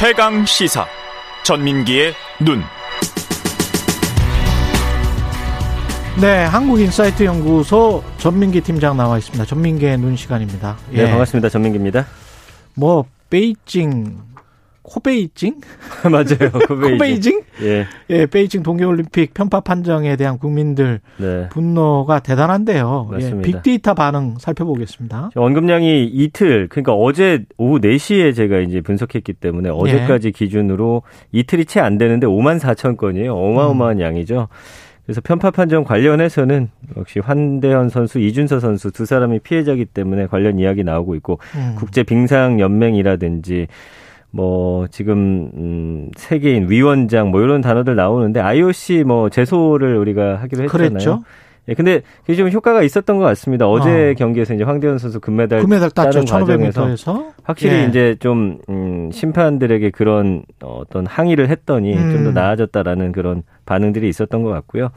최강 시사 전민기의 눈. 네, 한국인사이트 연구소 전민기 팀장 나와 있습니다. 전민기의 눈 시간입니다. 예. 네, 반갑습니다. 전민기입니다. 뭐 베이징 코베이징? 맞아요. 코베이징. 코베이징? 예. 예, 베이징 동계올림픽 편파 판정에 대한 국민들 네. 분노가 대단한데요. 예, 맞습니다. 예, 빅데이터 반응 살펴보겠습니다. 언급량이 이틀, 그러니까 어제 오후 4시에 제가 이제 분석했기 때문에 어제까지 예. 기준으로 이틀이 채 안 되는데 5만 4천 건이에요. 어마어마한 음. 양이죠. 그래서 편파 판정 관련해서는 역시 환대현 선수, 이준서 선수 두 사람이 피해자기 때문에 관련 이야기 나오고 있고 음. 국제 빙상 연맹이라든지 뭐 지금 음 세계인 위원장 뭐 이런 단어들 나오는데 IOC 뭐 제소를 우리가 하기로 했잖아요. 그랬죠. 예, 근데 그게 좀 효과가 있었던 것 같습니다. 어제 어. 경기에서 이제 황대현 선수 금메달, 금메달 따는 과정에서 확실히 예. 이제 좀 음, 심판들에게 그런 어떤 항의를 했더니 음. 좀더 나아졌다라는 그런 반응들이 있었던 것 같고요.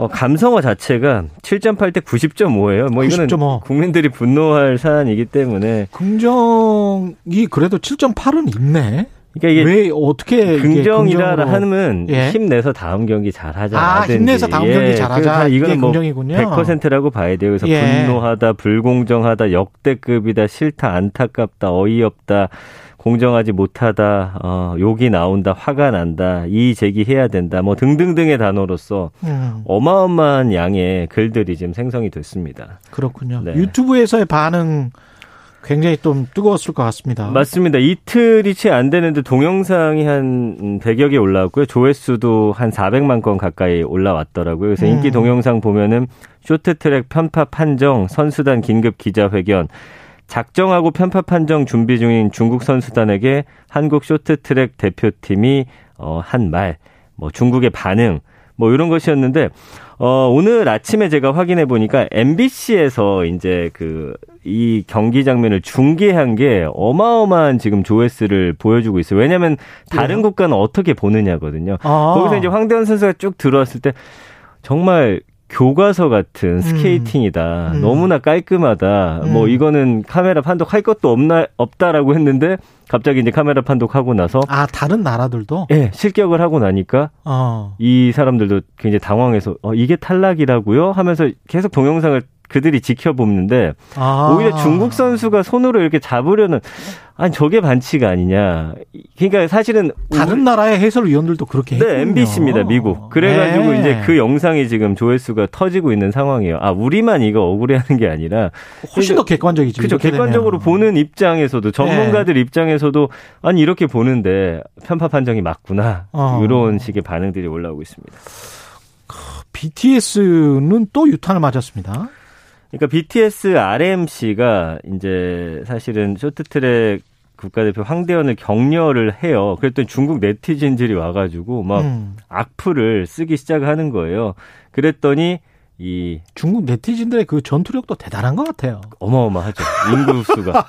어, 감성어 자체가 7.8대 90.5예요. 뭐 90.5. 이거는 국민들이 분노할 사안이기 때문에 긍정이 그래도 7.8은 있네. 그러니까 이게 왜 어떻게 긍정이라 하면 예. 힘내서 다음 경기 잘하자. 아, 힘내서 다음 예. 경기 잘하자. 이건 뭐 긍정이군요. 100%라고 봐야 돼요. 그래서 예. 분노하다, 불공정하다, 역대급이다, 싫다, 안타깝다, 어이없다. 공정하지 못하다, 어, 욕이 나온다, 화가 난다, 이의 제기해야 된다, 뭐 등등등의 단어로서 음. 어마어마한 양의 글들이 지금 생성이 됐습니다. 그렇군요. 네. 유튜브에서의 반응 굉장히 좀 뜨거웠을 것 같습니다. 맞습니다. 이틀이 채 안 되는데 동영상이 한 100여 개 올라왔고요. 조회수도 한 400만 건 가까이 올라왔더라고요. 그래서 음. 인기 동영상 보면은 쇼트트랙 편파 판정, 선수단 긴급 기자회견, 작정하고 편파 판정 준비 중인 중국 선수단에게 한국 쇼트트랙 대표팀이 어, 한 말, 뭐 중국의 반응, 뭐 이런 것이었는데 어, 오늘 아침에 제가 확인해 보니까 MBC에서 이제 그 이 경기 장면을 중계한 게 어마어마한 지금 조회수를 보여주고 있어요. 왜냐하면 다른 네. 국가는 어떻게 보느냐거든요. 아. 거기서 이제 황대현 선수가 쭉 들어왔을 때 정말 교과서 같은 음. 스케이팅이다. 음. 너무나 깔끔하다. 음. 뭐 이거는 카메라 판독할 것도 없나 없다라고 했는데 갑자기 이제 카메라 판독하고 나서 아 다른 나라들도 예 네, 실격을 하고 나니까 어. 이 사람들도 굉장히 당황해서 어 이게 탈락이라고요 하면서 계속 동영상을 그들이 지켜보는데 아. 오히려 중국 선수가 손으로 이렇게 잡으려는 아니 저게 반칙 아니냐. 그러니까 사실은 다른 나라의 해설위원들도 그렇게 네, 했군요. MBC입니다. 미국. 그래가지고 네. 이제 그 영상이 지금 조회수가 터지고 있는 상황이에요. 아 우리만 이거 억울해하는 게 아니라 훨씬 더 객관적이죠. 그죠. 객관적으로 되면. 보는 입장에서도 전문가들 네. 입장에서도 아니 이렇게 보는데 편파 판정이 맞구나 어. 이런 식의 반응들이 올라오고 있습니다. BTS는 또 유탄을 맞았습니다. 그러니까 BTS RMC가 이제 사실은 쇼트트랙 국가대표 황대현을 격려를 해요. 그랬더니 중국 네티즌들이 와가지고 막 음. 악플을 쓰기 시작하는 거예요. 그랬더니 이 중국 네티즌들의 그 전투력도 대단한 것 같아요. 어마어마하죠. 인구 수가.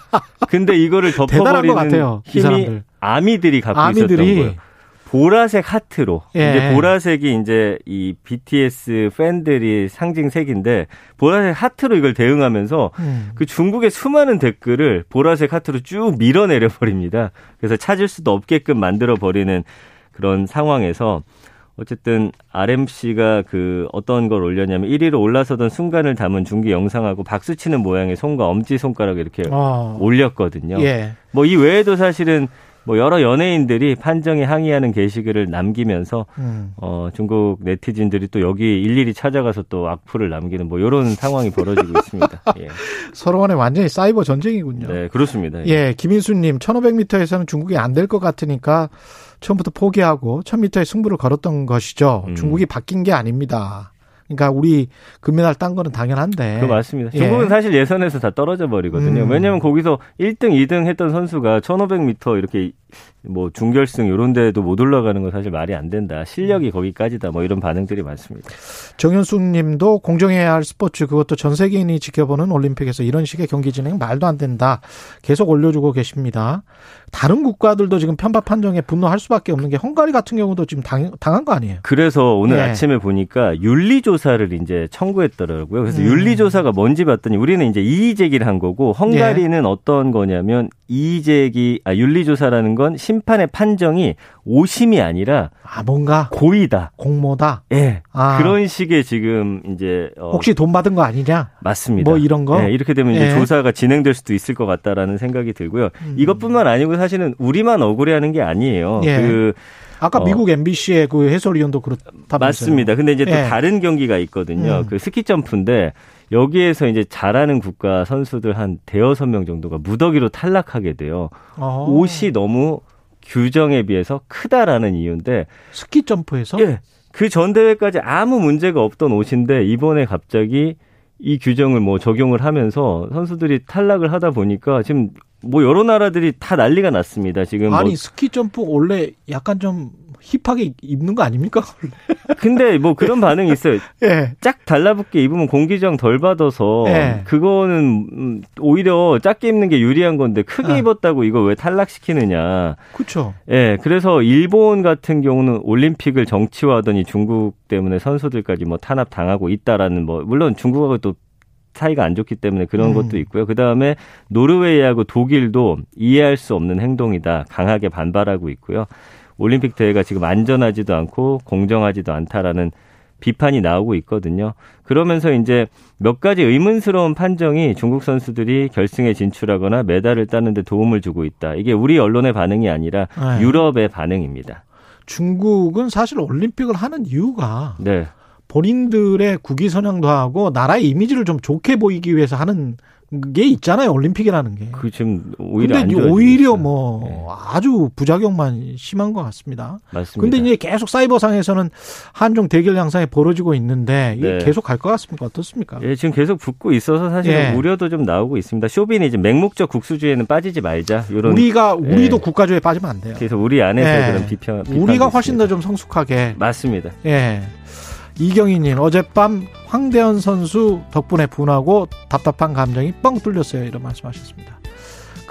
근데 이거를 덮어버리는 힘이 아미들이 갖고 아미들이 있었던 거예요. 보라색 하트로 예. 이제 보라색이 이제 이 BTS 팬들이 상징 색인데 보라색 하트로 이걸 대응하면서 음. 그 중국의 수많은 댓글을 보라색 하트로 쭉 밀어내려 버립니다. 그래서 찾을 수도 없게끔 만들어 버리는 그런 상황에서 어쨌든 RMC가 그 어떤 걸 올렸냐면 1위로 올라서던 순간을 담은 중계 영상하고 박수 치는 모양의 손과 엄지 손가락 이렇게 어. 올렸거든요. 예. 뭐이 외에도 사실은 뭐 여러 연예인들이 판정에 항의하는 게시글을 남기면서 음. 어 중국 네티즌들이 또 여기 일일이 찾아가서 또 악플을 남기는 뭐 이런 상황이 벌어지고 있습니다. 예. 서로 간에 완전히 사이버 전쟁이군요. 네, 그렇습니다. 예, 예 김인수님 1,500m에서는 중국이 안 될 것 같으니까 처음부터 포기하고 1,000m에 승부를 걸었던 것이죠. 음. 중국이 바뀐 게 아닙니다. 그러니까 우리 금메달 딴 거는 당연한데. 그 맞습니다. 예. 중국은 사실 예선에서 다 떨어져 버리거든요. 음. 왜냐하면 거기서 1등, 2등 했던 선수가 1500m 이렇게 뭐 중결승 이런 데도 못 올라가는 건 사실 말이 안 된다. 실력이 음. 거기까지다. 뭐 이런 반응들이 많습니다. 정현숙 님도 공정해야 할 스포츠 그것도 전 세계인이 지켜보는 올림픽에서 이런 식의 경기 진행 말도 안 된다. 계속 올려주고 계십니다. 다른 국가들도 지금 편파 판정에 분노할 수밖에 없는 게 헝가리 같은 경우도 지금 당, 당한 거 아니에요? 그래서 오늘 네. 아침에 보니까 윤리조 사를 이제 청구했더라고요. 그래서 음. 윤리조사가 뭔지 봤더니 우리는 이제 이의 제기를 한 거고 헝가리는 네. 어떤 거냐면 이의제기, 아, 윤리조사라는 건 심판의 판정이 오심이 아니라 아 뭔가 고의다. 공모다. 예. 네. 아. 그런 식의 지금 이제 어, 혹시 돈 받은 거 아니냐? 맞습니다. 뭐 이런 거. 네, 이렇게 되면 이제 예. 조사가 진행될 수도 있을 것 같다라는 생각이 들고요. 음. 이것뿐만 아니고 사실은 우리만 억울해하는 게 아니에요. 예. 그 아까 어. 미국 MBC의 그 해설위원도 그렇다 맞습니다. 근데 이제 또 예. 다른 경기가 있거든요. 음. 그 스키 점프인데 여기에서 이제 잘하는 국가 선수들 한 대여섯 명 정도가 무더기로 탈락하게 돼요. 어. 옷이 너무 규정에 비해서 크다라는 이유인데 스키 점프에서 예. 그 전 대회까지 아무 문제가 없던 옷인데 이번에 갑자기 이 규정을 뭐 적용을 하면서 선수들이 탈락을 하다 보니까 지금 뭐 여러 나라들이 다 난리가 났습니다. 지금 아니 뭐 스키 점프 원래 약간 좀 힙하게 입는 거 아닙니까? 근데 뭐 그런 반응이 있어요. 예. 쫙 달라붙게 입으면 공기저항 덜 받아서 예. 그거는 음, 오히려 작게 입는 게 유리한 건데 크게 아. 입었다고 이거 왜 탈락시키느냐. 그렇죠. 예. 그래서 일본 같은 경우는 올림픽을 정치화하더니 중국 때문에 선수들까지 뭐 탄압 당하고 있다라는 뭐 물론 중국하고 또 사이가 안 좋기 때문에 그런 음. 것도 있고요. 그 다음에 노르웨이하고 독일도 이해할 수 없는 행동이다. 강하게 반발하고 있고요. 올림픽 대회가 지금 안전하지도 않고 공정하지도 않다라는 비판이 나오고 있거든요. 그러면서 이제 몇 가지 의문스러운 판정이 중국 선수들이 결승에 진출하거나 메달을 따는데 도움을 주고 있다. 이게 우리 언론의 반응이 아니라 네. 유럽의 반응입니다. 중국은 사실 올림픽을 하는 이유가 네. 본인들의 국위 선양도 하고 나라의 이미지를 좀 좋게 보이기 위해서 하는 게 있잖아요. 올림픽이라는 게. 그 지금 오히려 근데 오히려 뭐 네. 아주 부작용만 심한 것 같습니다. 맞습니다. 근데 이제 계속 사이버상에서는 한중 대결 양상이 벌어지고 있는데 이게 네. 계속 갈 것 같습니까? 어떻습니까? 예, 지금 계속 붙고 있어서 사실 예. 우려도 좀 나오고 있습니다. 쇼비니즘 맹목적 국수주의에는 빠지지 말자. 이런 우리가 우리도 예. 국가주의에 빠지면 안 돼요. 그래서 우리 안에서 예. 그런 비평 우리가 훨씬 더 좀 성숙하게 맞습니다. 예. 이경희님 어젯밤 황대현 선수 덕분에 분하고 답답한 감정이 뻥 뚫렸어요. 이런 말씀하셨습니다.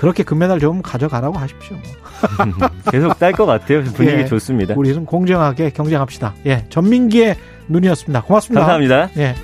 그렇게 금메달 좀 가져가라고 하십시오. 뭐. 계속 딸 것 같아요. 분위기 예, 좋습니다. 우리 좀 공정하게 경쟁합시다. 예, 전민기의 눈이었습니다. 고맙습니다. 감사합니다. 예.